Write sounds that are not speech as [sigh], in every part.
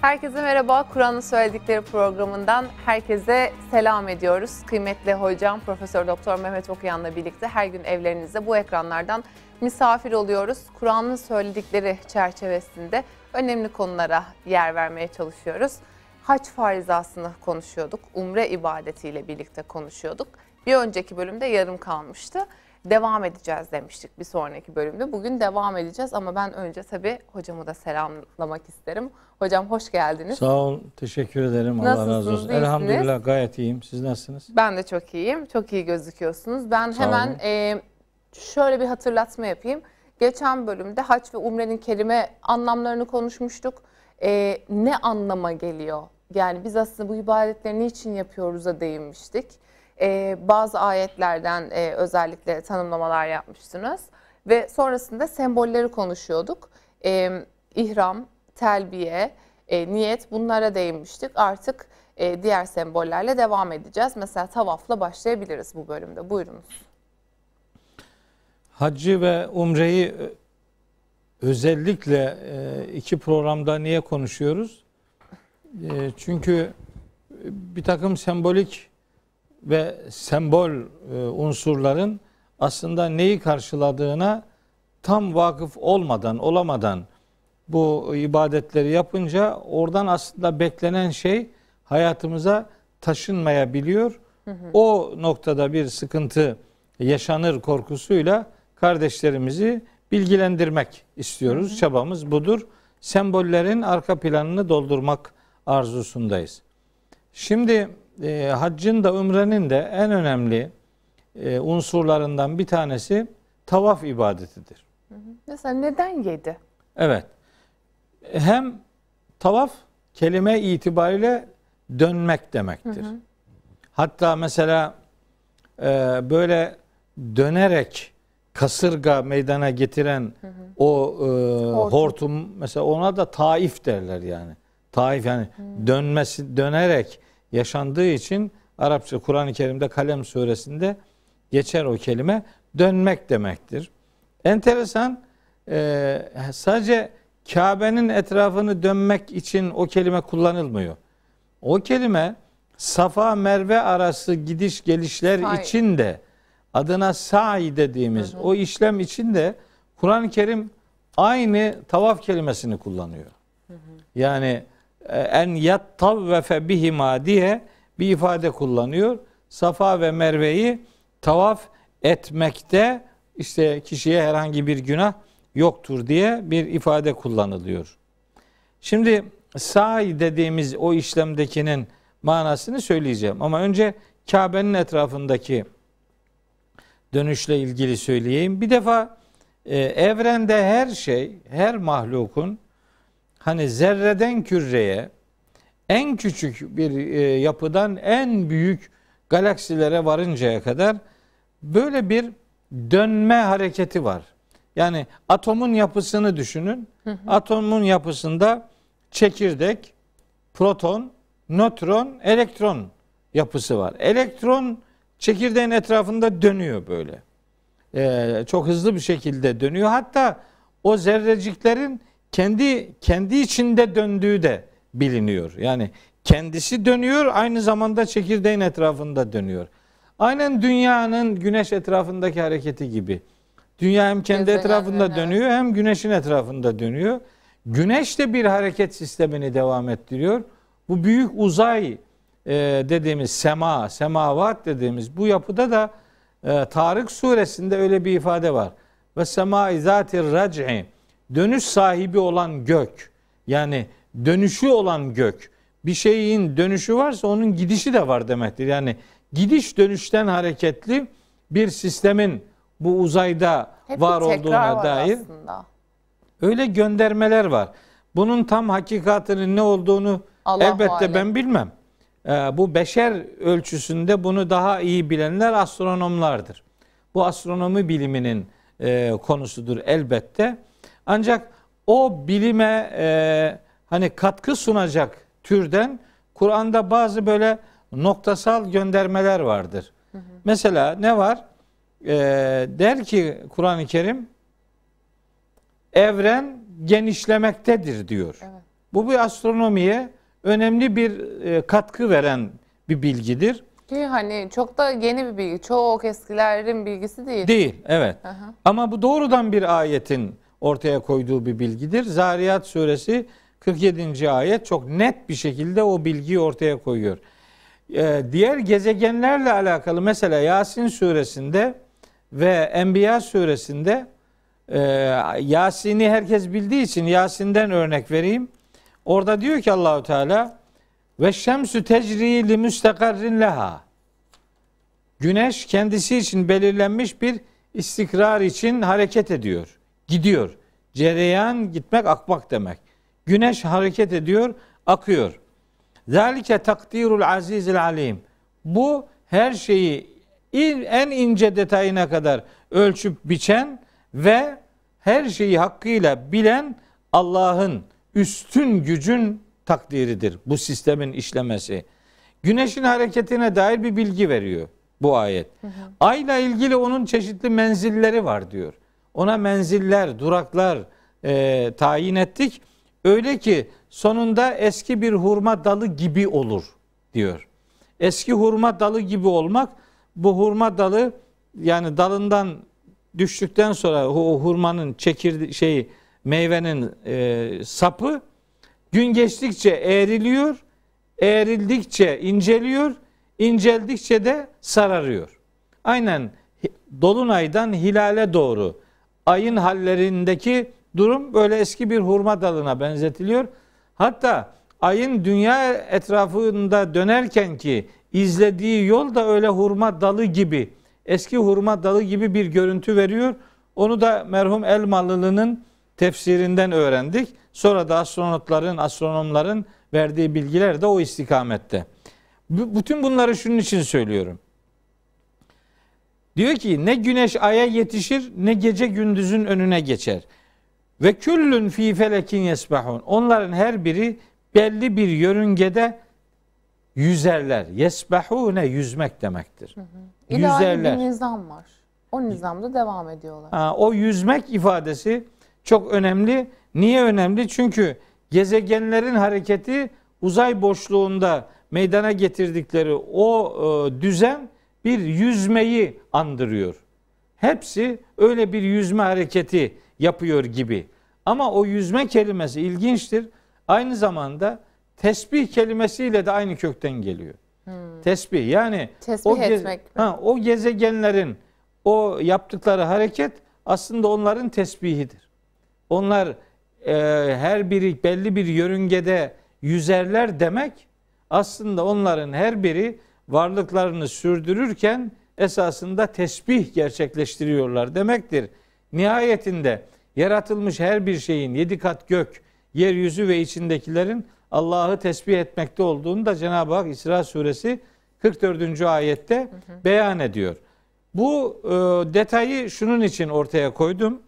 Herkese merhaba. Kur'an'ın söyledikleri programından herkese selam ediyoruz. Kıymetli hocam Profesör Doktor Mehmet Okuyan'la birlikte her gün evlerinizde bu ekranlardan misafir oluyoruz. Kur'an'ın söyledikleri çerçevesinde önemli konulara yer vermeye çalışıyoruz. Haç farizasını konuşuyorduk. Umre ibadetiyle birlikte konuşuyorduk. Bir önceki bölümde yarım kalmıştı. Devam edeceğiz demiştik bir sonraki bölümde. Bugün devam edeceğiz ama ben önce tabii hocamı da selamlamak isterim. Hocam hoş geldiniz. Sağ olun, teşekkür ederim. Allah razı Nasılsınız, olsun. iyisiniz? Elhamdülillah gayet iyiyim. Siz nasılsınız? Ben de çok iyiyim. Çok iyi gözüküyorsunuz. Ben Sağ hemen olun. e, şöyle bir hatırlatma yapayım. Geçen bölümde haç ve umrenin kelime anlamlarını konuşmuştuk. E, ne anlama geliyor? Yani biz aslında bu ibadetleri niçin yapıyoruz'a değinmiştik. E, bazı ayetlerden e, özellikle tanımlamalar yapmıştınız. Ve sonrasında sembolleri konuşuyorduk. E, ihram, telbiye, e, niyet bunlara değinmiştik. Artık e, diğer sembollerle devam edeceğiz. Mesela tavafla başlayabiliriz bu bölümde. Buyurunuz. Haccı ve umreyi özellikle iki programda niye konuşuyoruz? Çünkü bir takım sembolik ve sembol e, unsurların aslında neyi karşıladığına tam vakıf olmadan, olamadan bu ibadetleri yapınca oradan aslında beklenen şey hayatımıza taşınmayabiliyor. O noktada bir sıkıntı yaşanır korkusuyla kardeşlerimizi bilgilendirmek istiyoruz. Çabamız budur. Sembollerin arka planını doldurmak arzusundayız. Şimdi e, haccın da umrenin de en önemli e, unsurlarından bir tanesi tavaf ibadetidir. Mesela neden yedi? Evet. Hem tavaf kelime itibariyle dönmek demektir. Hatta mesela e, böyle dönerek kasırga meydana getiren o e, hortum. mesela ona da taif derler yani. Taif yani dönmesi dönerek yaşandığı için Arapça Kur'an-ı Kerim'de Kalem suresinde geçer o kelime dönmek demektir. Enteresan e, sadece Kabe'nin etrafını dönmek için o kelime kullanılmıyor. O kelime Safa Merve arası gidiş gelişler Sa'i. için de adına sa'i dediğimiz o işlem için de Kur'an-ı Kerim aynı tavaf kelimesini kullanıyor. Yani e, en yattav ve fe bihima diye bir ifade kullanıyor. Safa ve Merve'yi tavaf etmekte işte kişiye herhangi bir günah yoktur diye bir ifade kullanılıyor. Şimdi sa'i dediğimiz o işlemdekinin manasını söyleyeceğim. Ama önce Kabe'nin etrafındaki dönüşle ilgili söyleyeyim. Bir defa e, evrende her şey, her mahlukun hani zerreden küreye en küçük bir e, yapıdan en büyük galaksilere varıncaya kadar böyle bir dönme hareketi var. Yani atomun yapısını düşünün. Atomun yapısında çekirdek, proton, nötron, elektron yapısı var. Elektron çekirdeğin etrafında dönüyor böyle. Ee, çok hızlı bir şekilde dönüyor. Hatta o zerreciklerin kendi kendi içinde döndüğü de biliniyor. Yani kendisi dönüyor, aynı zamanda çekirdeğin etrafında dönüyor. Aynen dünyanın güneş etrafındaki hareketi gibi. Dünya hem kendi Gezegenlerin, etrafında evet. dönüyor hem güneşin etrafında dönüyor. Güneş de bir hareket sistemini devam ettiriyor. Bu büyük uzay e, dediğimiz sema, semavat dediğimiz bu yapıda da e, Tarık suresinde öyle bir ifade var. Ve sema izatir rac'i dönüş sahibi olan gök. Yani dönüşü olan gök. Bir şeyin dönüşü varsa onun gidişi de var demektir. Yani gidiş dönüşten hareketli bir sistemin bu uzayda Hep var olduğuna var dair aslında. öyle göndermeler var. Bunun tam hakikatinin ne olduğunu Allah elbette alem. ben bilmem. Ee, bu beşer ölçüsünde bunu daha iyi bilenler astronomlardır. Bu astronomi biliminin e, konusudur elbette. Ancak o bilime e, hani katkı sunacak türden Kur'an'da bazı böyle noktasal göndermeler vardır. Mesela ne var? Ee, der ki Kur'an-ı Kerim evren genişlemektedir diyor. Evet. Bu bir astronomiye önemli bir e, katkı veren bir bilgidir. Ki hani çok da yeni bir bilgi. Çok eskilerin bilgisi değil. Değil, evet. Hı hı. Ama bu doğrudan bir ayetin ortaya koyduğu bir bilgidir. Zariyat suresi 47. ayet çok net bir şekilde o bilgiyi ortaya koyuyor. Ee, diğer gezegenlerle alakalı mesela Yasin suresinde ve Enbiya suresinde e, Yasin'i herkes bildiği için Yasin'den örnek vereyim. Orada diyor ki Allahu Teala ve şemsü tecri li müstakarrin leha. Güneş kendisi için belirlenmiş bir istikrar için hareket ediyor. Gidiyor. Cereyan gitmek akmak demek. Güneş hareket ediyor, akıyor. Zalike takdirul azizil alim. Bu her şeyi en ince detayına kadar ölçüp biçen ve her şeyi hakkıyla bilen Allah'ın üstün gücün takdiridir bu sistemin işlemesi. Güneşin hareketine dair bir bilgi veriyor bu ayet. Hı hı. Ayla ilgili onun çeşitli menzilleri var diyor. Ona menziller, duraklar e, tayin ettik. Öyle ki sonunda eski bir hurma dalı gibi olur diyor. Eski hurma dalı gibi olmak bu hurma dalı yani dalından düştükten sonra o hurmanın çekirdi şey meyvenin e, sapı gün geçtikçe eğriliyor, eğrildikçe inceliyor, inceldikçe de sararıyor. Aynen dolunaydan hilale doğru ayın hallerindeki durum böyle eski bir hurma dalına benzetiliyor. Hatta ayın dünya etrafında dönerken ki izlediği yol da öyle hurma dalı gibi, eski hurma dalı gibi bir görüntü veriyor. Onu da merhum Elmalılı'nın tefsirinden öğrendik. Sonra da astronotların, astronomların verdiği bilgiler de o istikamette. Bütün bunları şunun için söylüyorum. Diyor ki ne güneş aya yetişir ne gece gündüzün önüne geçer. Ve küllün fi felekin yesbahun. Onların her biri belli bir yörüngede yüzerler. Yesbahune yüzmek demektir. Hı hı. yüzerler. bir nizam var. O nizamda devam ediyorlar. Ha, o yüzmek ifadesi çok önemli. Niye önemli? Çünkü gezegenlerin hareketi uzay boşluğunda meydana getirdikleri o e, düzen bir yüzmeyi andırıyor. Hepsi öyle bir yüzme hareketi yapıyor gibi. Ama o yüzme kelimesi ilginçtir. Aynı zamanda tesbih kelimesiyle de aynı kökten geliyor. Hmm. Tesbih yani tesbih o, etmek ha, o gezegenlerin o yaptıkları hareket aslında onların tesbihidir. Onlar e, her biri belli bir yörüngede yüzerler demek aslında onların her biri varlıklarını sürdürürken esasında tesbih gerçekleştiriyorlar demektir. Nihayetinde yaratılmış her bir şeyin yedi kat gök, yeryüzü ve içindekilerin Allah'ı tesbih etmekte olduğunu da Cenab-ı Hak İsra suresi 44. ayette hı hı. beyan ediyor. Bu e, detayı şunun için ortaya koydum.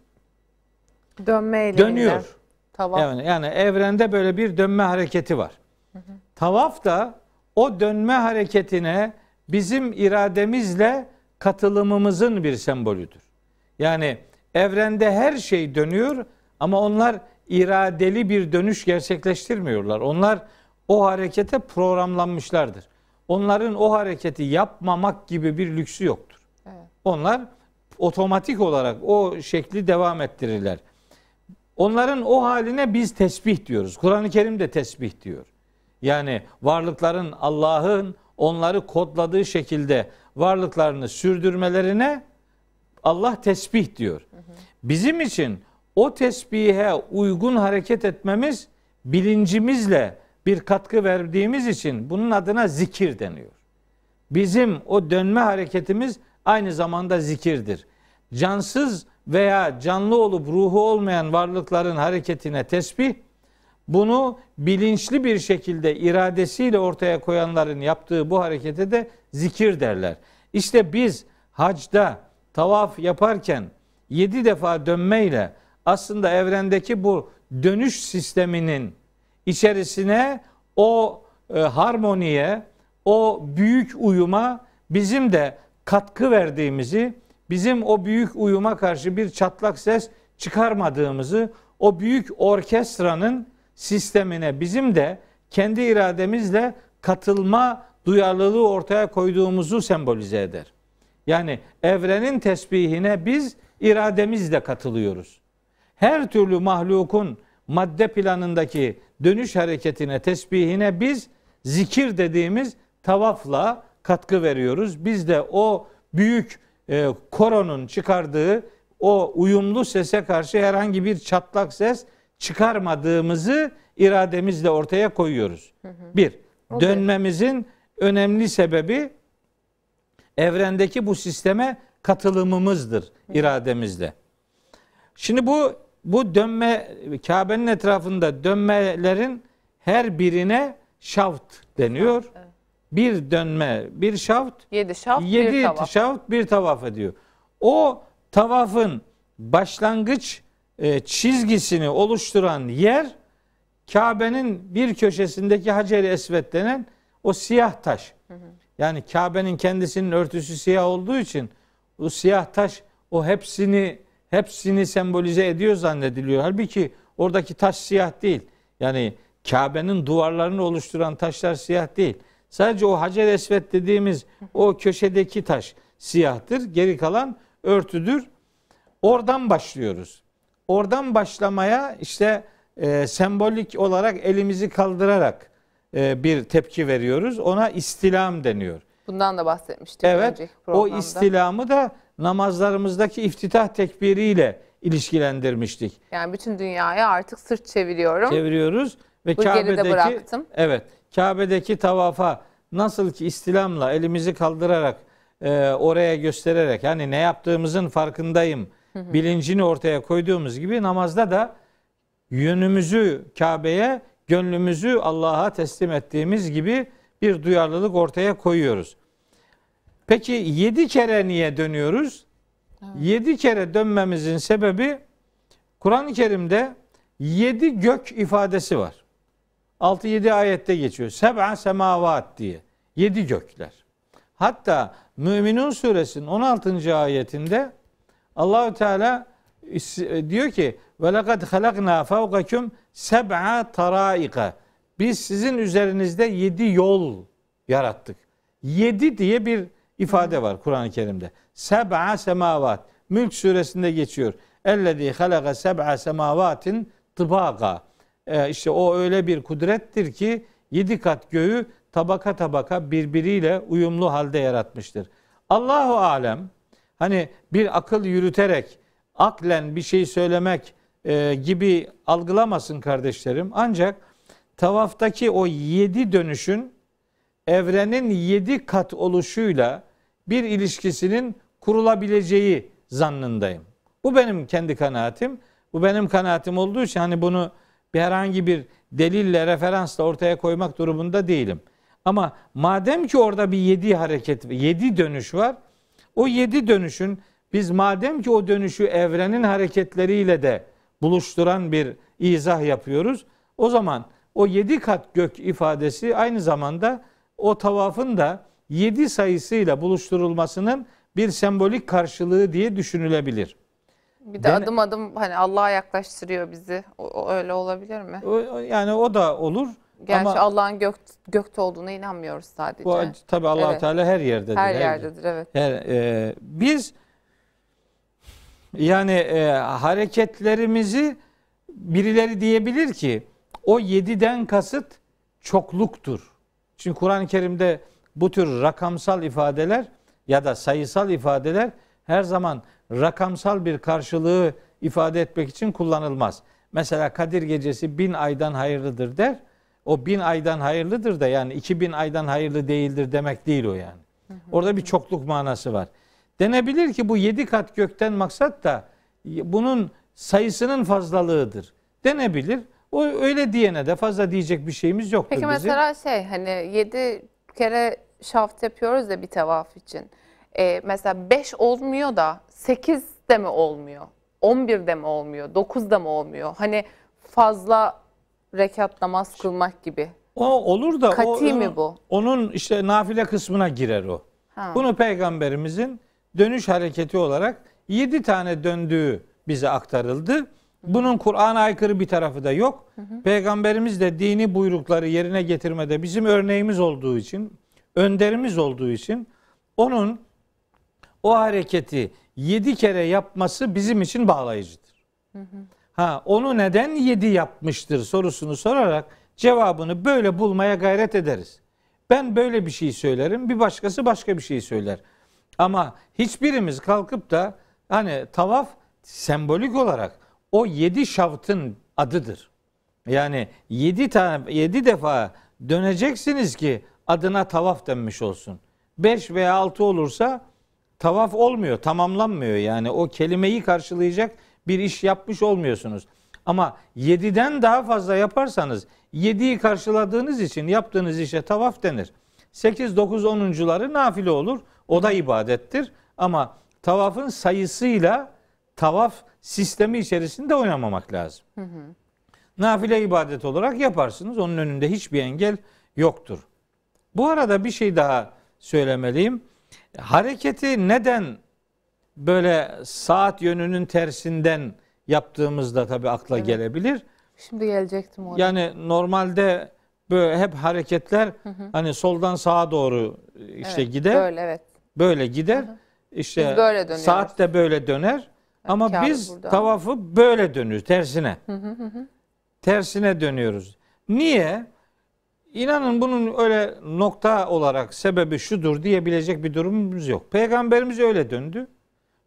Dönme Dönüyor. Tavaf. Yani, yani evrende böyle bir dönme hareketi var. Hı hı. Tavaf da o dönme hareketine bizim irademizle katılımımızın bir sembolüdür. Yani evrende her şey dönüyor ama onlar iradeli bir dönüş gerçekleştirmiyorlar. Onlar o harekete programlanmışlardır. Onların o hareketi yapmamak gibi bir lüksü yoktur. Evet. Onlar otomatik olarak o şekli devam ettirirler. Onların o haline biz tesbih diyoruz. Kur'an-ı Kerim de tesbih diyor. Yani varlıkların Allah'ın onları kodladığı şekilde varlıklarını sürdürmelerine Allah tesbih diyor. Bizim için o tesbihe uygun hareket etmemiz bilincimizle bir katkı verdiğimiz için bunun adına zikir deniyor. Bizim o dönme hareketimiz aynı zamanda zikirdir. Cansız veya canlı olup ruhu olmayan varlıkların hareketine tesbih, bunu bilinçli bir şekilde iradesiyle ortaya koyanların yaptığı bu harekete de zikir derler. İşte biz hacda tavaf yaparken yedi defa dönmeyle aslında evrendeki bu dönüş sisteminin içerisine o e, harmoniye, o büyük uyuma bizim de katkı verdiğimizi, bizim o büyük uyuma karşı bir çatlak ses çıkarmadığımızı, o büyük orkestranın sistemine bizim de kendi irademizle katılma duyarlılığı ortaya koyduğumuzu sembolize eder. Yani evrenin tesbihine biz irademizle katılıyoruz. Her türlü mahlukun madde planındaki dönüş hareketine, tesbihine biz zikir dediğimiz tavafla katkı veriyoruz. Biz de o büyük e, koronun çıkardığı o uyumlu sese karşı herhangi bir çatlak ses çıkarmadığımızı irademizle ortaya koyuyoruz. Bir, dönmemizin önemli sebebi evrendeki bu sisteme katılımımızdır irademizle. Şimdi bu bu dönme Kabe'nin etrafında dönmelerin her birine şaft deniyor. Bir dönme, bir şaft, Yedi şaft, yedi bir tavaf. şaft, bir tavaf ediyor. O tavafın başlangıç e, çizgisini oluşturan yer Kabe'nin bir köşesindeki Hacer-i Esved denen o siyah taş. Yani Kabe'nin kendisinin örtüsü siyah olduğu için o siyah taş o hepsini hepsini sembolize ediyor zannediliyor. Halbuki oradaki taş siyah değil. Yani Kabe'nin duvarlarını oluşturan taşlar siyah değil. Sadece o Hacer Esved dediğimiz o köşedeki taş siyahtır. Geri kalan örtüdür. Oradan başlıyoruz. Oradan başlamaya işte e, sembolik olarak elimizi kaldırarak e, bir tepki veriyoruz. Ona istilam deniyor. Bundan da bahsetmiştik Evet. O istilamı da namazlarımızdaki iftitah tekbiriyle ilişkilendirmiştik. Yani bütün dünyaya artık sırt çeviriyorum. Çeviriyoruz ve Bu Kabe'deki bıraktım. evet Kabe'deki tavafa nasıl ki istilamla elimizi kaldırarak e, oraya göstererek hani ne yaptığımızın farkındayım bilincini ortaya koyduğumuz gibi namazda da yönümüzü Kabe'ye, gönlümüzü Allah'a teslim ettiğimiz gibi bir duyarlılık ortaya koyuyoruz. Peki yedi kere niye dönüyoruz? Yedi kere dönmemizin sebebi Kur'an-ı Kerim'de yedi gök ifadesi var. 6-7 ayette geçiyor. Seb'a semavat diye. Yedi gökler. Hatta Müminun suresinin 16. ayetinde Allahü Teala is- diyor ki ve lekad halakna fevkakum seb'a taraika. Biz sizin üzerinizde yedi yol yarattık. Yedi diye bir ifade var Kur'an-ı Kerim'de. Seb'a semavat. Mülk suresinde geçiyor. Ellezî halaka seb'a semavatin tıbaga. Ee, işte o öyle bir kudrettir ki yedi kat göğü tabaka tabaka birbiriyle uyumlu halde yaratmıştır. Allahu alem hani bir akıl yürüterek aklen bir şey söylemek e, gibi algılamasın kardeşlerim. Ancak tavaftaki o yedi dönüşün evrenin yedi kat oluşuyla bir ilişkisinin kurulabileceği zannındayım. Bu benim kendi kanaatim. Bu benim kanaatim olduğu için hani bunu bir herhangi bir delille, referansla ortaya koymak durumunda değilim. Ama madem ki orada bir yedi hareket, yedi dönüş var, o yedi dönüşün biz madem ki o dönüşü evrenin hareketleriyle de buluşturan bir izah yapıyoruz, o zaman o yedi kat gök ifadesi aynı zamanda o tavafın da yedi sayısıyla buluşturulmasının bir sembolik karşılığı diye düşünülebilir. Bir de Dene- adım adım hani Allah'a yaklaştırıyor bizi. O, o öyle olabilir mi? O- Yani o da olur. Gerçi ama Allah'ın gök, gökte olduğuna inanmıyoruz sadece. bu tabi Allah Evet. Teala her yerdedir. Her yerdedir evet. Her, e, biz yani e, hareketlerimizi birileri diyebilir ki o yediden kasıt çokluktur. Çünkü Kur'an-ı Kerim'de bu tür rakamsal ifadeler ya da sayısal ifadeler her zaman rakamsal bir karşılığı ifade etmek için kullanılmaz. Mesela Kadir Gecesi bin aydan hayırlıdır der. O bin aydan hayırlıdır da yani iki bin aydan hayırlı değildir demek değil o yani. Orada bir çokluk manası var. Denebilir ki bu yedi kat gökten maksat da bunun sayısının fazlalığıdır. Denebilir. O öyle diyene de fazla diyecek bir şeyimiz yoktur Peki bizim. mesela şey hani yedi kere şaft yapıyoruz ya bir tavaf için. Ee, mesela beş olmuyor da sekiz de mi olmuyor? On bir de mi olmuyor? Dokuz da mı olmuyor? Hani fazla rekat namaz kılmak gibi. O olur da o, Kati mi onun- bu? Onun işte nafile kısmına girer o. Ha. Bunu peygamberimizin dönüş hareketi olarak yedi tane döndüğü bize aktarıldı. Bunun Kur'an'a aykırı bir tarafı da yok. Peygamberimiz de dini buyrukları yerine getirmede bizim örneğimiz olduğu için, önderimiz olduğu için onun o hareketi yedi kere yapması bizim için bağlayıcıdır. Ha onu neden yedi yapmıştır sorusunu sorarak cevabını böyle bulmaya gayret ederiz. Ben böyle bir şey söylerim, bir başkası başka bir şey söyler. Ama hiçbirimiz kalkıp da hani tavaf sembolik olarak o yedi şaftın adıdır. Yani yedi tane yedi defa döneceksiniz ki adına tavaf denmiş olsun. Beş veya altı olursa tavaf olmuyor, tamamlanmıyor. Yani o kelimeyi karşılayacak bir iş yapmış olmuyorsunuz. Ama yediden daha fazla yaparsanız yediyi karşıladığınız için yaptığınız işe tavaf denir. 8, 9, 10'uncuları nafile olur. O da ibadettir. Ama tavafın sayısıyla tavaf sistemi içerisinde oynamamak lazım. Hı hı. Nafile ibadet olarak yaparsınız. Onun önünde hiçbir engel yoktur. Bu arada bir şey daha söylemeliyim. Hareketi neden böyle saat yönünün tersinden yaptığımızda tabii akla evet. gelebilir. Şimdi gelecektim oraya. Yani normalde böyle hep hareketler hı hı. hani soldan sağa doğru işte evet, gider. Böyle evet. Böyle gider. Hı hı. İşte biz böyle saat de böyle döner. Ama Kâr biz burada. tavafı böyle dönüyoruz tersine. Hı hı hı. Tersine dönüyoruz. Niye? İnanın bunun öyle nokta olarak sebebi şudur diyebilecek bir durumumuz yok. Peygamberimiz öyle döndü.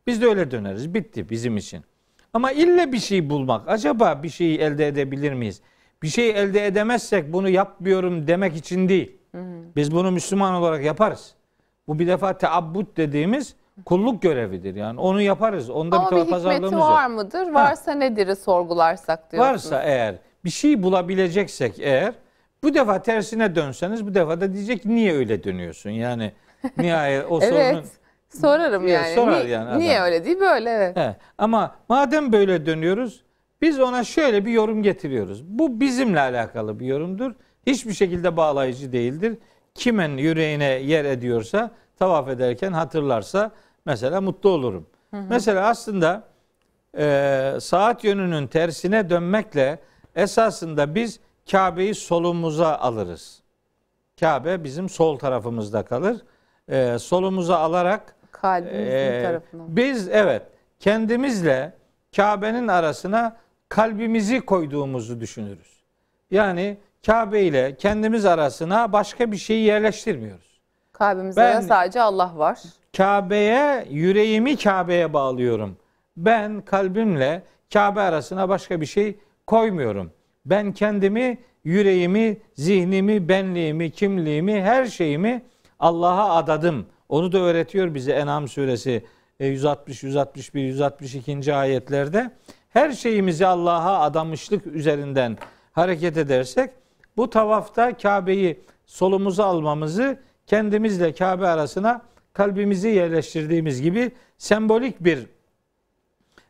Biz de öyle döneriz. Bitti bizim için. Ama ille bir şey bulmak. Acaba bir şeyi elde edebilir miyiz? Bir şey elde edemezsek bunu yapmıyorum demek için değil. Biz bunu Müslüman olarak yaparız. Bu bir defa teabbut dediğimiz kulluk görevidir. Yani onu yaparız. Onda Ama bir, bir hikmeti var yok. mıdır? Varsa ha. nedir'i sorgularsak diyorsunuz. Varsa eğer bir şey bulabileceksek eğer bu defa tersine dönseniz bu defa da diyecek niye öyle dönüyorsun? Yani [laughs] nihayet o evet. sorunun Sorarım yani. Sorar Ni- yani adam. Niye öyle değil böyle evet. He. Ama madem böyle dönüyoruz biz ona şöyle bir yorum getiriyoruz. Bu bizimle alakalı bir yorumdur. Hiçbir şekilde bağlayıcı değildir. Kimin yüreğine yer ediyorsa tavaf ederken hatırlarsa mesela mutlu olurum. Hı hı. Mesela aslında e, saat yönünün tersine dönmekle esasında biz Kabe'yi solumuza alırız. Kabe bizim sol tarafımızda kalır. E, solumuza alarak Kalbimizin e, tarafına. Biz evet kendimizle Kabe'nin arasına kalbimizi koyduğumuzu düşünürüz. Yani Kabe ile kendimiz arasına başka bir şeyi yerleştirmiyoruz. Kalbimizde ben, sadece Allah var. Kabe'ye, yüreğimi Kabe'ye bağlıyorum. Ben kalbimle Kabe arasına başka bir şey koymuyorum. Ben kendimi, yüreğimi, zihnimi, benliğimi, kimliğimi, her şeyimi Allah'a adadım. Onu da öğretiyor bize En'am suresi 160, 161, 162. ayetlerde. Her şeyimizi Allah'a adamışlık üzerinden hareket edersek bu tavafta Kabe'yi solumuza almamızı kendimizle Kabe arasına kalbimizi yerleştirdiğimiz gibi sembolik bir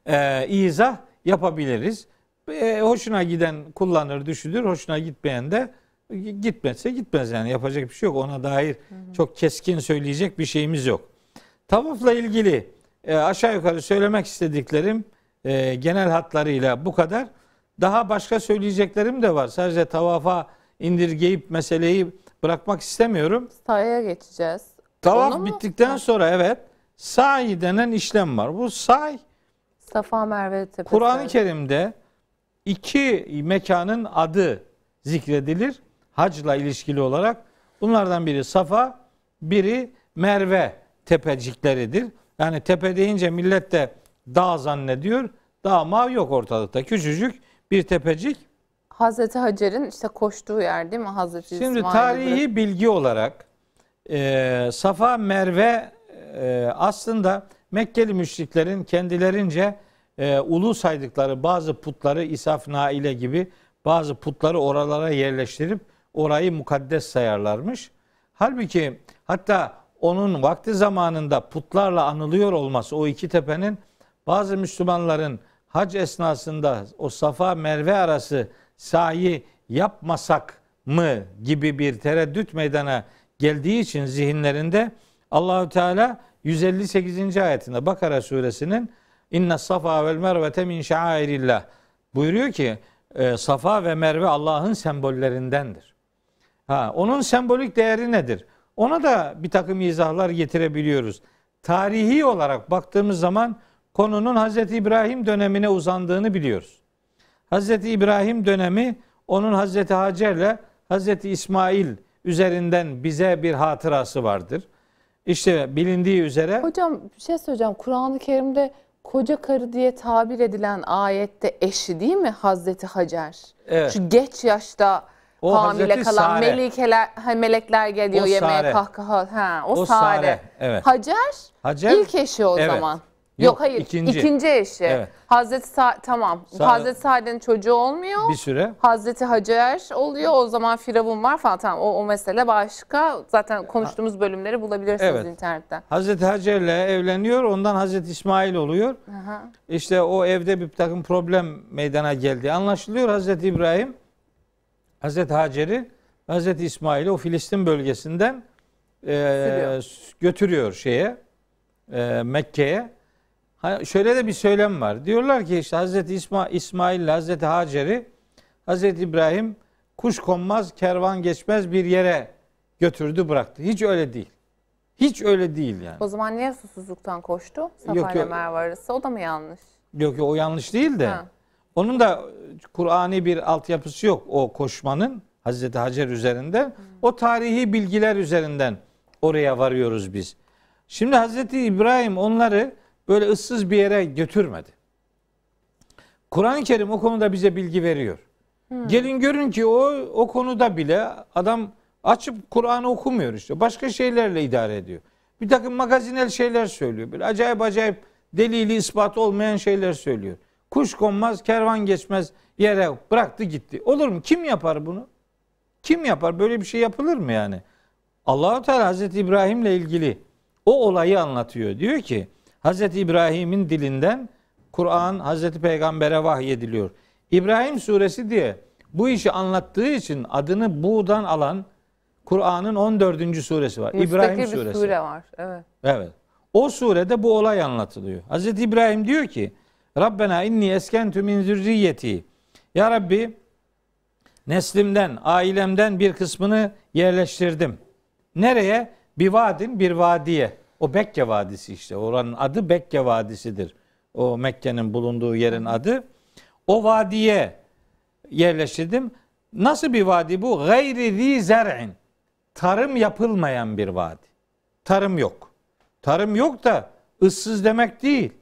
e, izah yapabiliriz. E, hoşuna giden kullanır, düşünür. Hoşuna gitmeyen de gitmezse gitmez yani yapacak bir şey yok. Ona dair hı hı. çok keskin söyleyecek bir şeyimiz yok. Tavafla ilgili e, aşağı yukarı söylemek istediklerim e, genel hatlarıyla bu kadar. Daha başka söyleyeceklerim de var. Sadece tavafa indirgeyip meseleyi bırakmak istemiyorum. Say'a geçeceğiz. Tavaf Onu bittikten mu? sonra evet sa'i denen işlem var. Bu say Safa Merve tepesi. Kur'an-ı Kerim'de iki mekanın adı zikredilir. Hacla ilişkili olarak. Bunlardan biri Safa, biri Merve tepecikleridir. Yani tepe deyince millet de dağ zannediyor. Dağ mav yok ortalıkta. Küçücük bir tepecik. Hazreti Hacer'in işte koştuğu yer değil mi Hazreti Şimdi İsmail'i tarihi bırak- bilgi olarak e, Safa Merve e, aslında Mekkeli müşriklerin kendilerince e, ulu saydıkları bazı putları İsaf Naile gibi bazı putları oralara yerleştirip orayı mukaddes sayarlarmış. Halbuki hatta onun vakti zamanında putlarla anılıyor olması o iki tepenin bazı Müslümanların hac esnasında o Safa Merve arası sahi yapmasak mı gibi bir tereddüt meydana geldiği için zihinlerinde Allahü Teala 158. ayetinde Bakara suresinin İnne safa vel mervete min şairillah. Buyuruyor ki e, Safa ve Merve Allah'ın sembollerindendir. Ha, onun sembolik değeri nedir? Ona da bir takım izahlar getirebiliyoruz. Tarihi olarak baktığımız zaman konunun Hazreti İbrahim dönemine uzandığını biliyoruz. Hazreti İbrahim dönemi onun Hazreti Hacer'le Hazreti İsmail üzerinden bize bir hatırası vardır. İşte bilindiği üzere Hocam bir şey söyleyeceğim. Kur'an-ı Kerim'de koca karı diye tabir edilen ayette eşi değil mi Hazreti Hacer? Evet. Şu geç yaşta O hamile Hazreti kalan Sare. melikeler, ha, melekler geliyor O yemeğe Sare. kahkaha. Ha, o, O Sare. Sare, evet. Hacer, Hacer ilk eşi o Evet. zaman. Yok, Yok, hayır ikinci. ikinci, eşi. Evet. Hazreti Sa- tamam. Sare- Hazreti Sare'nin çocuğu olmuyor. bir süre Hazreti Hacer oluyor. O zaman Firavun var falan. Tamam o, o mesele başka. Zaten konuştuğumuz bölümleri bulabilirsiniz Evet. internetten. Hazreti Hacer'le evleniyor. Ondan Hazreti İsmail oluyor. Aha. İşte o evde bir takım problem meydana geldi. Anlaşılıyor Hazreti İbrahim Hazreti Hacer'i Hazreti İsmail'i o Filistin bölgesinden e, götürüyor şeye e, Mekke'ye. Ha, şöyle de bir söylem var. Diyorlar ki işte Hazreti İsma, İsmail ile Hazreti Hacer'i Hazreti İbrahim kuş konmaz, kervan geçmez bir yere götürdü bıraktı. Hiç öyle değil. Hiç öyle değil yani. O zaman niye susuzluktan koştu? Safa Yok, ile. Merve arası. O da mı yanlış? Yok yok o yanlış değil de. Ha. Onun da Kur'ani bir altyapısı yok o koşmanın Hazreti Hacer üzerinden. O tarihi bilgiler üzerinden oraya varıyoruz biz. Şimdi Hazreti İbrahim onları böyle ıssız bir yere götürmedi. Kur'an-ı Kerim o konuda bize bilgi veriyor. Gelin görün ki o o konuda bile adam açıp Kur'an'ı okumuyor işte. Başka şeylerle idare ediyor. Bir takım magazinel şeyler söylüyor. Böyle acayip acayip delili ispat olmayan şeyler söylüyor. Kuş konmaz, kervan geçmez yere bıraktı gitti. Olur mu? Kim yapar bunu? Kim yapar? Böyle bir şey yapılır mı yani? Allahu Teala Hazreti İbrahim'le ilgili o olayı anlatıyor. Diyor ki Hazreti İbrahim'in dilinden Kur'an Hazreti Peygamber'e vahyediliyor. İbrahim suresi diye bu işi anlattığı için adını buğdan alan Kur'an'ın 14. suresi var. İbrahim Müstakil bir suresi. sure var. Evet. Evet. O surede bu olay anlatılıyor. Hazreti İbrahim diyor ki Rabbena inni eskentu min zürriyeti. Ya Rabbi neslimden, ailemden bir kısmını yerleştirdim. Nereye? Bir vadin, bir vadiye. O Bekke Vadisi işte. Oranın adı Bekke Vadisi'dir. O Mekke'nin bulunduğu yerin adı. O vadiye yerleştirdim. Nasıl bir vadi bu? Gayri zi zer'in. Tarım yapılmayan bir vadi. Tarım yok. Tarım yok da ıssız demek değil.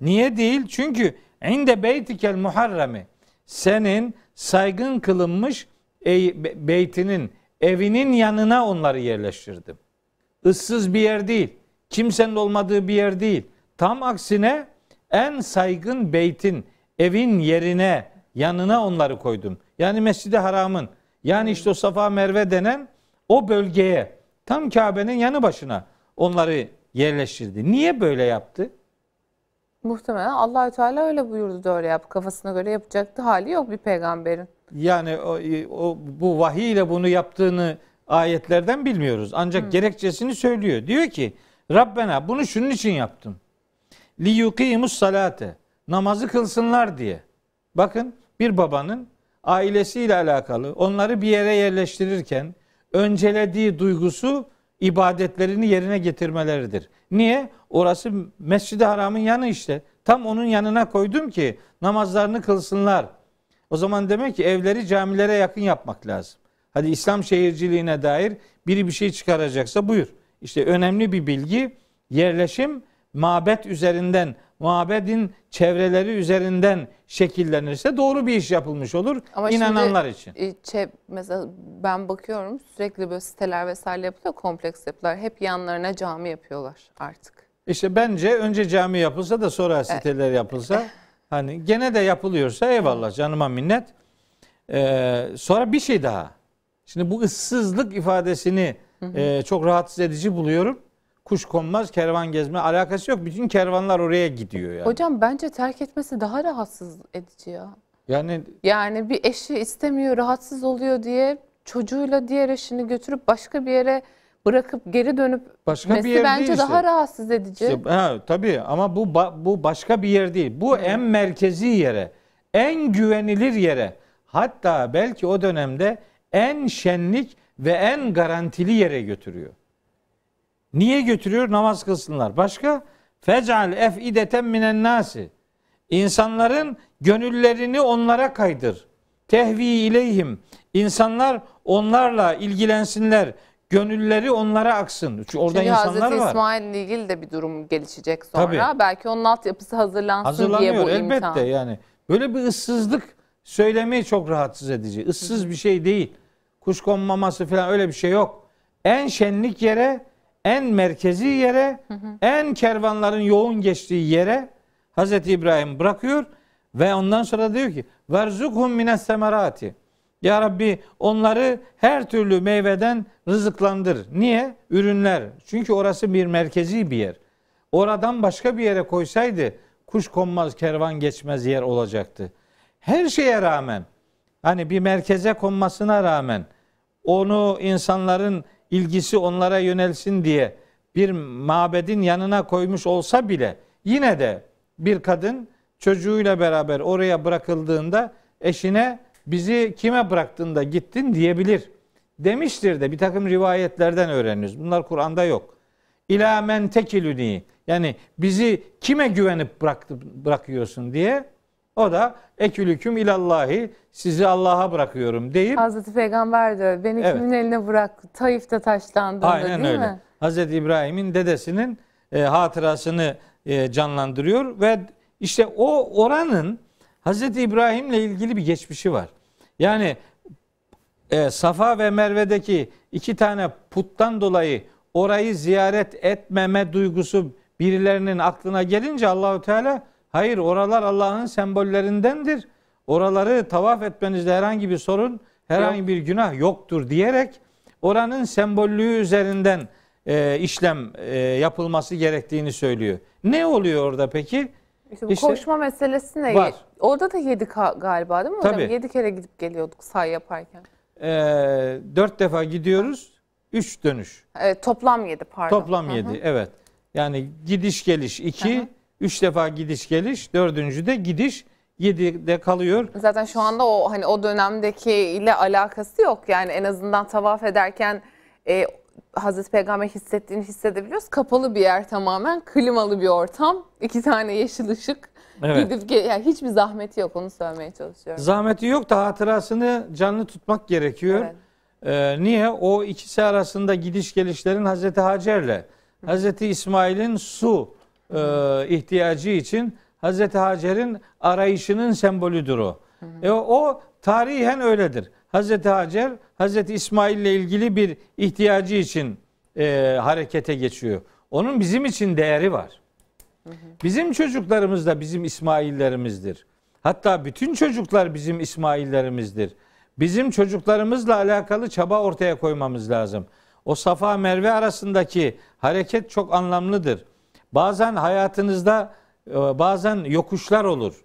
Niye değil? Çünkü inde beytikel muharremi senin saygın kılınmış ey- be- beytinin evinin yanına onları yerleştirdim. Issız bir yer değil. Kimsenin olmadığı bir yer değil. Tam aksine en saygın beytin evin yerine yanına onları koydum. Yani Mescid-i Haram'ın yani işte o Safa Merve denen o bölgeye tam Kabe'nin yanı başına onları yerleştirdi. Niye böyle yaptı? Muhtemelen Allahü Teala öyle buyurdu da öyle yap. Kafasına göre yapacaktı hali yok bir peygamberin. Yani o, o bu vahiy ile bunu yaptığını ayetlerden bilmiyoruz. Ancak gerekçesini söylüyor. Diyor ki Rabbena bunu şunun için yaptım. Li yuqimus salate. Namazı kılsınlar diye. Bakın bir babanın ailesiyle alakalı onları bir yere yerleştirirken öncelediği duygusu ibadetlerini yerine getirmeleridir. Niye? Orası Mescid-i Haram'ın yanı işte. Tam onun yanına koydum ki namazlarını kılsınlar. O zaman demek ki evleri camilere yakın yapmak lazım. Hadi İslam şehirciliğine dair biri bir şey çıkaracaksa buyur. İşte önemli bir bilgi yerleşim mabet üzerinden, mabedin çevreleri üzerinden şekillenirse doğru bir iş yapılmış olur Ama inananlar şimdi, için. e, çe- mesela ben bakıyorum sürekli böyle siteler vesaire yapılıyor. Kompleks yapılar. Hep yanlarına cami yapıyorlar artık. İşte bence önce cami yapılsa da sonra siteler yapılsa hani gene de yapılıyorsa eyvallah canıma minnet. Ee, sonra bir şey daha. Şimdi bu ıssızlık ifadesini e, çok rahatsız edici buluyorum. Kuş konmaz, kervan gezme alakası yok. Bütün kervanlar oraya gidiyor yani. Hocam bence terk etmesi daha rahatsız edici ya. Yani Yani bir eşi istemiyor, rahatsız oluyor diye çocuğuyla diğer eşini götürüp başka bir yere bırakıp geri dönüp Başka bir yer bence değil daha rahatsız edici. İşte, ha, tabii ama bu bu başka bir yer değil. Bu en merkezi yere, en güvenilir yere hatta belki o dönemde en şenlik ve en garantili yere götürüyor. Niye götürüyor? Namaz kılsınlar. Başka? Fecal efideten minen nasi. İnsanların gönüllerini onlara kaydır. Tehvi ileyhim. İnsanlar onlarla ilgilensinler. Gönülleri onlara aksın. Çünkü orada Çünkü insanlar Hazreti var. İsmail ile ilgili de bir durum gelişecek sonra. Tabii. Belki onun altyapısı hazırlansın diye bu elbette imtihan. yani. Böyle bir ıssızlık söylemi çok rahatsız edici. Issız bir şey değil. Kuş konmaması falan öyle bir şey yok. En şenlik yere, en merkezi yere, en kervanların yoğun geçtiği yere Hazreti İbrahim bırakıyor ve ondan sonra diyor ki verzukhum mines semerati. Ya Rabbi onları her türlü meyveden rızıklandır. Niye? Ürünler. Çünkü orası bir merkezi bir yer. Oradan başka bir yere koysaydı kuş konmaz, kervan geçmez yer olacaktı. Her şeye rağmen hani bir merkeze konmasına rağmen onu insanların ilgisi onlara yönelsin diye bir mabedin yanına koymuş olsa bile yine de bir kadın çocuğuyla beraber oraya bırakıldığında eşine bizi kime bıraktın da gittin diyebilir. Demiştir de bir takım rivayetlerden öğreniyoruz. Bunlar Kur'an'da yok. İlâ men tekilüni yani bizi kime güvenip bıraktı, bırakıyorsun diye o da ekülüküm ilallahi sizi Allah'a bırakıyorum deyip Hazreti Peygamber de beni Evet. kimin eline bırak Taif'te taşlandığında Aynen değil öyle. mi? Hazreti İbrahim'in dedesinin e, hatırasını e, canlandırıyor ve işte o oranın Hazreti İbrahim'le ilgili bir geçmişi var. Yani e, Safa ve Merve'deki iki tane puttan dolayı orayı ziyaret etmeme duygusu birilerinin aklına gelince Allahü Teala hayır oralar Allah'ın sembollerindendir. Oraları tavaf etmenizde herhangi bir sorun, herhangi bir günah yoktur diyerek oranın sembollüğü üzerinden e, işlem e, yapılması gerektiğini söylüyor. Ne oluyor orada peki? İşte bu İşte- koşma meselesi ne? Var. Orada da yedi ka- galiba değil mi hocam? Tabii. Yedi kere gidip geliyorduk say yaparken. E, dört defa gidiyoruz, üç dönüş. Evet toplam yedi pardon. Toplam Hı hı. 7 evet. Yani gidiş geliş 2, Hı 3 defa gidiş geliş, dördüncü de gidiş 7'de kalıyor. Zaten şu anda o hani o dönemdeki ile alakası yok. Yani en azından tavaf ederken e, Hazreti Peygamber hissettiğini hissedebiliyoruz. Kapalı bir yer tamamen, klimalı bir ortam, iki tane yeşil ışık. Evet. Gidip yani hiçbir zahmeti yok onu söylemeye çalışıyorum. Zahmeti yok da hatırasını canlı tutmak gerekiyor. Evet. Ee, niye? O ikisi arasında gidiş gelişlerin Hazreti Hacer'le Hazreti İsmail'in su e, ihtiyacı için Hazreti Hacer'in arayışının sembolüdür o. E, o tarihen öyledir. Hazreti Hacer Hazreti İsmail ile ilgili bir ihtiyacı için e, harekete geçiyor. Onun bizim için değeri var. Bizim çocuklarımız da bizim İsmail'lerimizdir. Hatta bütün çocuklar bizim İsmail'lerimizdir. Bizim çocuklarımızla alakalı çaba ortaya koymamız lazım. O Safa Merve arasındaki hareket çok anlamlıdır. Bazen hayatınızda e, bazen yokuşlar olur.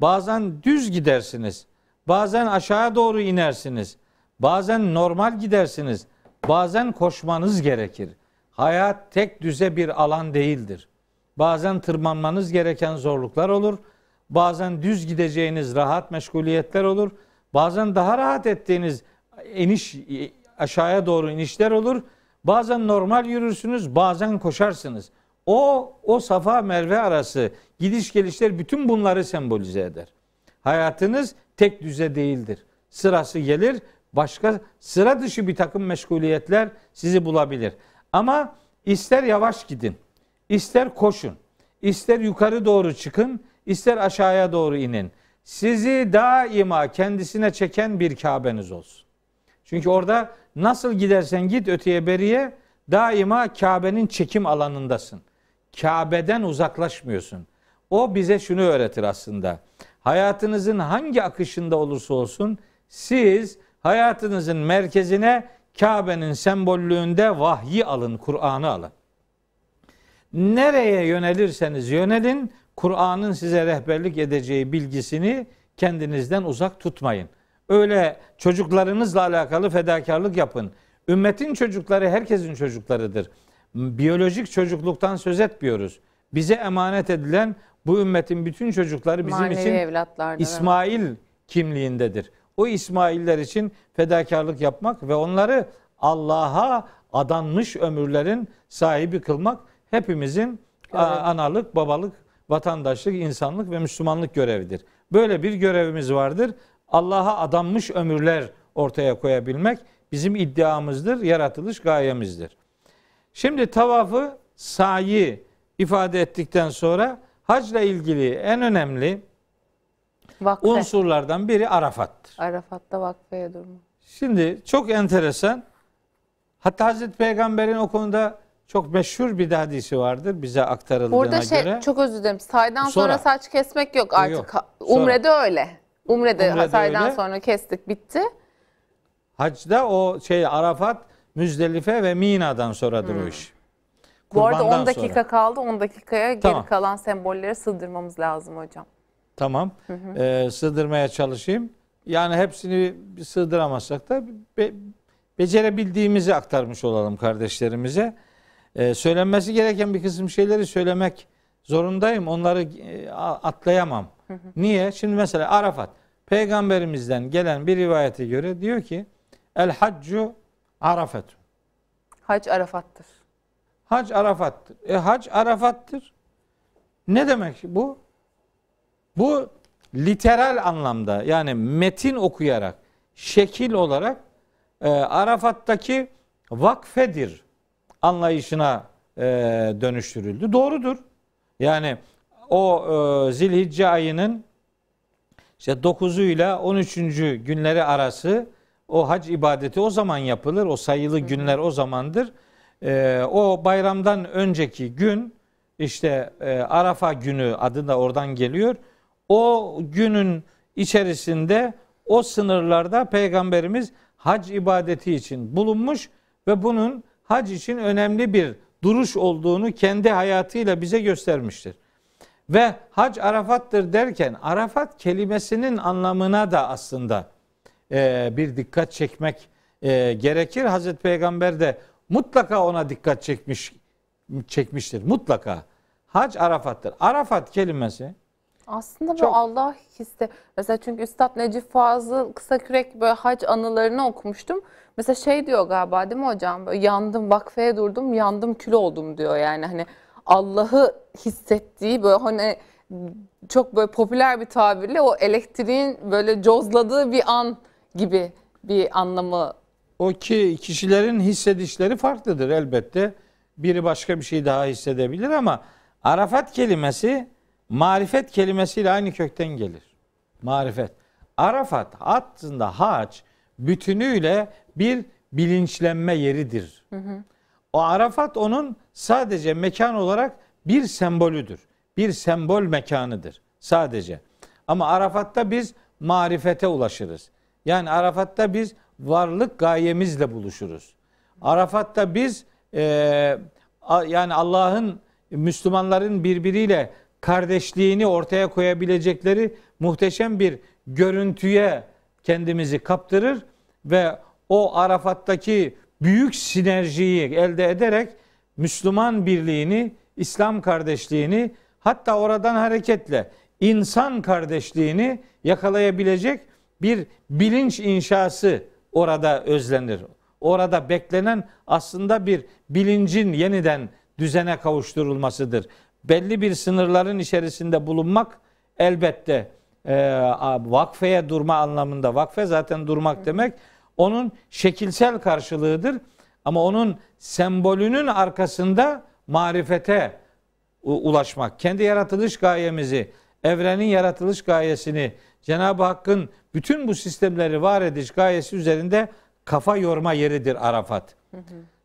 Bazen düz gidersiniz. Bazen aşağı doğru inersiniz. Bazen normal gidersiniz. Bazen koşmanız gerekir. Hayat tek düze bir alan değildir. Bazen tırmanmanız gereken zorluklar olur. Bazen düz gideceğiniz rahat meşguliyetler olur. Bazen daha rahat ettiğiniz iniş aşağıya doğru inişler olur. Bazen normal yürürsünüz, bazen koşarsınız. O o Safa Merve arası gidiş gelişler bütün bunları sembolize eder. Hayatınız tek düze değildir. Sırası gelir, başka sıra dışı bir takım meşguliyetler sizi bulabilir. Ama ister yavaş gidin, ister koşun, ister yukarı doğru çıkın, ister aşağıya doğru inin. Sizi daima kendisine çeken bir Kabe'niz olsun. Çünkü orada nasıl gidersen git öteye beriye daima Kabe'nin çekim alanındasın. Kabe'den uzaklaşmıyorsun. O bize şunu öğretir aslında. Hayatınızın hangi akışında olursa olsun siz hayatınızın merkezine Kabe'nin sembollüğünde vahyi alın, Kur'an'ı alın. Nereye yönelirseniz yönelin, Kur'an'ın size rehberlik edeceği bilgisini kendinizden uzak tutmayın. Öyle çocuklarınızla alakalı fedakarlık yapın. Ümmetin çocukları herkesin çocuklarıdır. Biyolojik çocukluktan söz etmiyoruz. Bize emanet edilen Bu ümmetin bütün çocukları bizim Manevi için evet. İsmail kimliğindedir. O İsmailler için fedakarlık yapmak ve onları Allah'a adanmış ömürlerin sahibi kılmak hepimizin a- analık, babalık, vatandaşlık, insanlık ve Müslümanlık görevidir. Böyle bir görevimiz vardır. Allah'a adanmış ömürler ortaya koyabilmek bizim iddiamızdır, yaratılış gayemizdir. Şimdi tavafı, sayi ifade ettikten sonra hacla ilgili en önemli Vakfe. unsurlardan biri Arafat'tır. Arafat'ta vakfeye durma. Şimdi çok enteresan. Hatta Hazreti Peygamber'in o konuda çok meşhur bir hadisi vardır bize aktarıldığına Burada şey göre. çok özür dilerim. Saydan sonra, Sonra. saç kesmek yok artık. Yok. Sonra. Umre'de öyle. Umre'de, Umre'de saydan öyle. sonra kestik bitti. Hacda o şey Arafat, Müzdelife ve Mina'dan sonradır o iş. Hmm. Bu arada 10 Kurbandan dakika sonra. kaldı. 10 dakikaya geri Tamam. kalan sembolleri sığdırmamız lazım hocam. Tamam. Ee, sığdırmaya çalışayım. Yani hepsini sığdıramazsak da be- becerebildiğimizi aktarmış olalım kardeşlerimize. Ee, söylenmesi gereken bir kısım şeyleri söylemek zorundayım. Onları e, atlayamam. Niye? Şimdi mesela Arafat. Peygamberimizden gelen bir rivayete göre diyor ki El haccu arafet. Hac Arafat'tır. Hac Arafat'tır. E hac Arafat'tır. Ne demek bu? Bu literal anlamda yani metin okuyarak, şekil olarak e, Arafat'taki vakfedir anlayışına e, dönüştürüldü. Doğrudur. Yani o e, Zilhicce ayının işte 9'u ile 13. günleri arası o hac ibadeti o zaman yapılır. O sayılı günler o zamandır. Ee, o bayramdan önceki gün işte e, Arafa günü adı da oradan geliyor. O günün içerisinde o sınırlarda peygamberimiz hac ibadeti için bulunmuş ve bunun hac için önemli bir duruş olduğunu kendi hayatıyla bize göstermiştir. Ve hac Arafat'tır derken Arafat kelimesinin anlamına da aslında e, bir dikkat çekmek e, gerekir. Hazreti Peygamber de mutlaka ona dikkat çekmiş çekmiştir. Mutlaka. Hac Arafat'tır. Arafat kelimesi Aslında bu Çok- Allah hissi. Mesela çünkü Üstad Necip Fazıl Kısakürek böyle hac anılarını okumuştum. Mesela şey diyor galiba değil mi hocam? Böyle yandım vakfeye durdum yandım kül oldum diyor yani hani Allah'ı hissettiği böyle hani çok böyle popüler bir tabirle o elektriğin böyle cozladığı bir an gibi bir anlamı o ki kişilerin hissedişleri farklıdır elbette. Biri başka bir şey daha hissedebilir ama Arafat kelimesi marifet kelimesiyle aynı kökten gelir. Marifet. Arafat aslında hac bütünüyle bir bilinçlenme yeridir. O Arafat onun sadece mekan olarak bir sembolüdür. Bir sembol mekanıdır sadece. Ama Arafat'ta biz marifete ulaşırız. Yani Arafat'ta biz varlık gayemizle buluşuruz. Arafat'ta biz e, yani Allah'ın Müslümanların birbiriyle kardeşliğini ortaya koyabilecekleri muhteşem bir görüntüye kendimizi kaptırır ve o Arafat'taki büyük sinerjiyi elde ederek Müslüman birliğini, İslam kardeşliğini hatta oradan hareketle insan kardeşliğini yakalayabilecek bir bilinç inşası orada özlenir. Orada beklenen aslında bir bilincin yeniden düzene kavuşturulmasıdır. Belli bir sınırların içerisinde bulunmak elbette e, vakfeye durma anlamında. Vakfe zaten durmak demek. Onun şekilsel karşılığıdır. Ama onun sembolünün arkasında marifete ulaşmak. Kendi yaratılış gayemizi, evrenin yaratılış gayesini, Cenab-ı Hakk'ın bütün bu sistemleri var ediş gayesi üzerinde kafa yorma yeridir Arafat.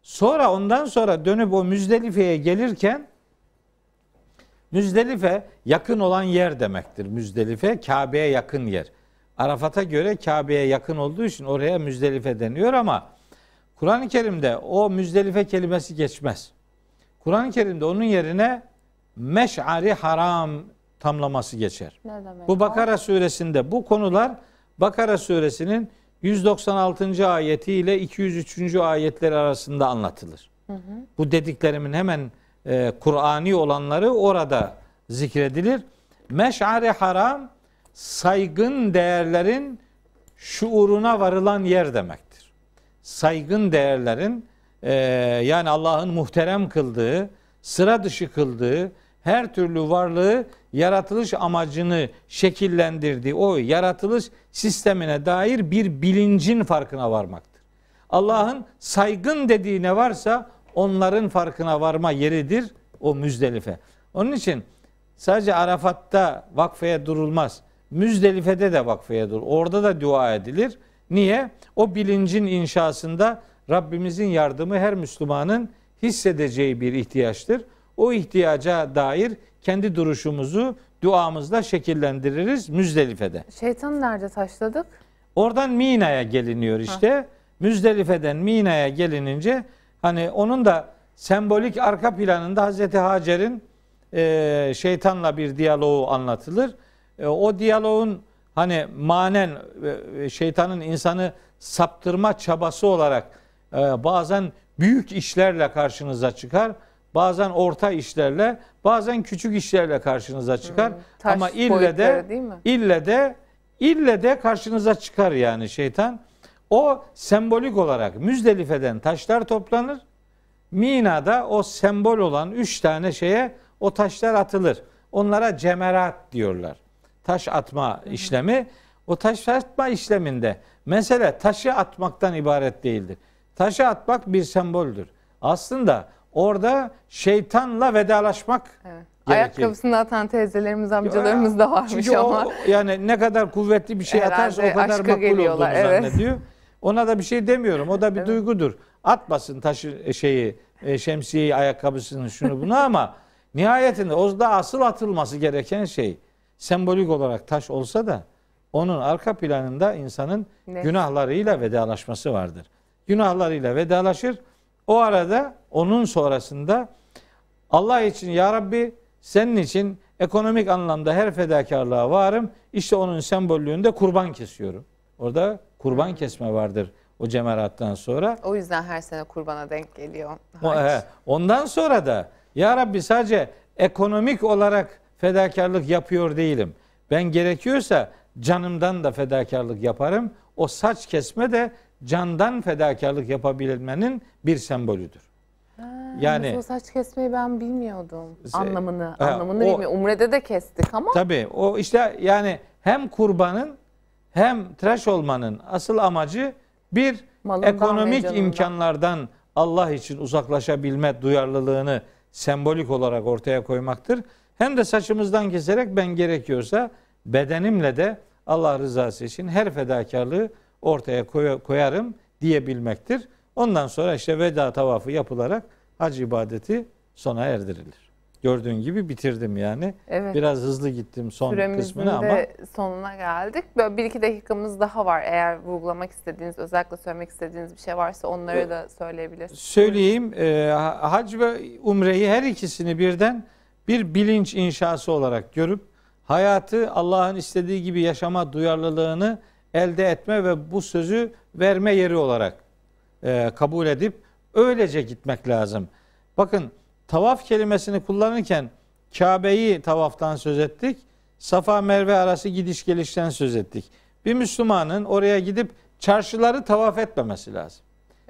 Sonra ondan sonra dönüp o Müzdelife'ye gelirken Müzdelife yakın olan yer demektir. Müzdelife Kabe'ye yakın yer. Arafat'a göre Kabe'ye yakın olduğu için oraya Müzdelife deniyor ama Kur'an-ı Kerim'de o Müzdelife kelimesi geçmez. Kur'an-ı Kerim'de onun yerine meş'ari haram tamlaması geçer. ne demek? Bu? Bakara suresinde bu konular Bakara suresinin 196. ayeti ile 203. ayetleri arasında anlatılır. Bu dediklerimin hemen e, Kur'ani olanları orada zikredilir. Meş'ari haram saygın değerlerin şuuruna varılan yer demektir. Saygın değerlerin e, yani Allah'ın muhterem kıldığı, sıra dışı kıldığı, her türlü varlığı yaratılış amacını şekillendirdiği o yaratılış sistemine dair bir bilincin farkına varmaktır. Allah'ın saygın dediği ne varsa onların farkına varma yeridir o Müzdelife. Onun için sadece Arafat'ta vakfeye durulmaz. Müzdelife'de de vakfeye dur. Orada da dua edilir. Niye? O bilincin inşasında Rabbimizin yardımı her Müslümanın hissedeceği bir ihtiyaçtır. O ihtiyaca dair kendi duruşumuzu duamızla şekillendiririz Müzdelife'de. Şeytanı nerede taşladık? Oradan Mina'ya geliniyor işte. Müzdelife'den Mina'ya gelinince hani onun da sembolik arka planında Hazreti Hacer'in e, şeytanla bir diyaloğu anlatılır. E, o diyaloğun hani manen e, şeytanın insanı saptırma çabası olarak e, bazen büyük işlerle karşınıza çıkar. Bazen orta işlerle, bazen küçük işlerle karşınıza çıkar. taş Ama ille de ille de ille de karşınıza çıkar yani şeytan. O sembolik olarak Müzdelife'den taşlar toplanır. Mina'da o sembol olan üç tane şeye o taşlar atılır. Onlara cemerat diyorlar. Taş atma işlemi. O taş atma işleminde mesele taşı atmaktan ibaret değildir. Taşı atmak bir semboldür. Aslında orada şeytanla vedalaşmak Evet. gerekir. Ayakkabısını atan teyzelerimiz, amcalarımız da varmış Çünkü ama. o, yani ne kadar kuvvetli bir şey atarsa o Herhalde kadar makbul geliyorlar, olduğunu evet. zannediyor. Ona da bir şey demiyorum. O da bir duygudur. Atmasın taşı e, şeyi, e, şemsiyeyi, ayakkabısını, şunu bunu ama [laughs] nihayetinde o da asıl atılması gereken şey sembolik olarak taş olsa da onun arka planında insanın Ne? günahlarıyla vedalaşması vardır. Günahlarıyla vedalaşır. O arada onun sonrasında Allah için ya Rabbi senin için ekonomik anlamda her fedakarlığa varım. İşte onun sembollüğünde kurban kesiyorum. Orada kurban kesme vardır o cemarattan sonra. O yüzden her sene kurbana denk geliyor. O, he, ondan sonra da ya Rabbi sadece ekonomik olarak fedakarlık yapıyor değilim. Ben gerekiyorsa canımdan da fedakarlık yaparım. O saç kesme de candan fedakarlık yapabilmenin bir sembolüdür. Yani- Yalnız o saç kesmeyi ben bilmiyordum. Se- Anlamını, Ha, anlamını o- bilmiyorum. Umre'de de kestik ama Tabii o işte yani hem kurbanın hem tıraş olmanın asıl amacı bir Malından ekonomik imkanlardan Allah için uzaklaşabilme duyarlılığını sembolik olarak ortaya koymaktır. Hem de saçımızdan keserek ben gerekiyorsa bedenimle de Allah rızası için her fedakarlığı ortaya koy- koyarım diyebilmektir. Ondan sonra işte veda tavafı yapılarak hac ibadeti sona erdirilir. Gördüğün gibi bitirdim yani. evet. Biraz hızlı gittim son Süremizin kısmını ama de sonuna geldik. Böyle bir iki dakikamız daha var. Eğer vurgulamak istediğiniz, özellikle söylemek istediğiniz bir şey varsa onları da söyleyebilirsiniz. söyleyeyim e, hac ve umreyi her ikisini birden bir bilinç inşası olarak görüp hayatı Allah'ın istediği gibi yaşama duyarlılığını elde etme ve bu sözü verme yeri olarak e, kabul edip öylece gitmek lazım. Bakın tavaf kelimesini kullanırken Kabe'yi tavaftan söz ettik. Safa Merve arası gidiş gelişten söz ettik. Bir Müslümanın oraya gidip çarşıları tavaf etmemesi lazım.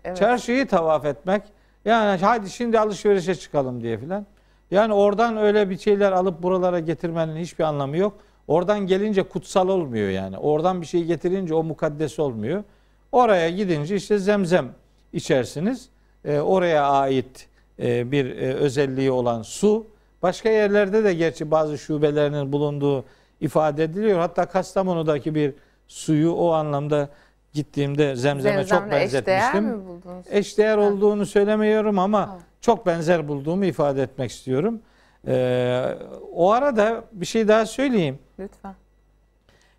Evet. Çarşıyı tavaf etmek yani hadi şimdi alışverişe çıkalım diye filan. Yani oradan öyle bir şeyler alıp buralara getirmenin hiçbir anlamı yok. Oradan gelince kutsal olmuyor yani. Oradan bir şey getirince o mukaddes olmuyor. Oraya gidince işte zemzem içersiniz. Ee, oraya ait e, bir e, özelliği olan su. Başka yerlerde de gerçi bazı şubelerinin bulunduğu ifade ediliyor. Hatta Kastamonu'daki bir suyu o anlamda gittiğimde zemzeme çok Zemzemle eşdeğer benzetmiştim. mi buldunuz? Eşdeğer Ha. olduğunu söylemiyorum ama Ha. çok benzer bulduğumu ifade etmek istiyorum. Ee, o arada bir şey daha söyleyeyim. Lütfen.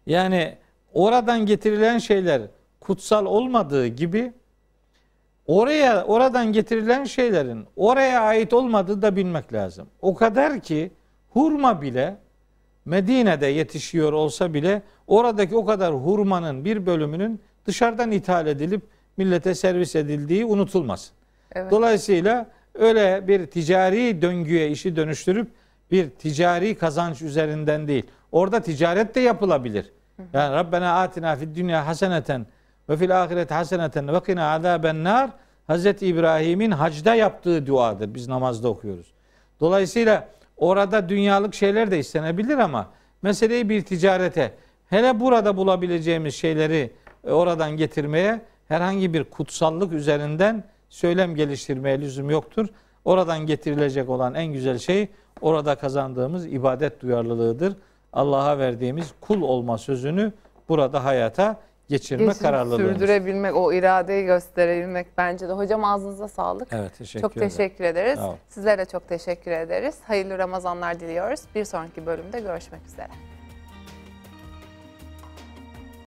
Yani oradan getirilen şeyler kutsal olmadığı gibi oraya oradan getirilen şeylerin oraya ait olmadığı da bilmek lazım. O kadar ki hurma bile Medine'de yetişiyor olsa bile oradaki o kadar hurmanın bir bölümünün dışarıdan ithal edilip millete servis edildiği unutulmasın. Evet. Dolayısıyla öyle bir ticari döngüye işi dönüştürüp bir ticari kazanç üzerinden değil. Orada ticaret de yapılabilir. Yani Rabbena atina fid dünya haseneten ve fil ahireti haseneten ve kina azaben nar Hazreti İbrahim'in hacda yaptığı duadır. Biz namazda okuyoruz. Dolayısıyla orada dünyalık şeyler de istenebilir ama meseleyi bir ticarete hele burada bulabileceğimiz şeyleri e, oradan getirmeye herhangi bir kutsallık üzerinden söylem geliştirmeye lüzum yoktur. Oradan getirilecek olan en güzel şey orada kazandığımız ibadet duyarlılığıdır. Allah'a verdiğimiz kul olma sözünü burada hayata geçirme Geçim kararlılığımız. sürdürebilmek, o iradeyi gösterebilmek bence de. Hocam ağzınıza sağlık. Evet teşekkür çok ederim. teşekkür ederiz. Ol. Sizlere çok teşekkür ederiz. Hayırlı Ramazanlar diliyoruz. Bir sonraki bölümde görüşmek üzere.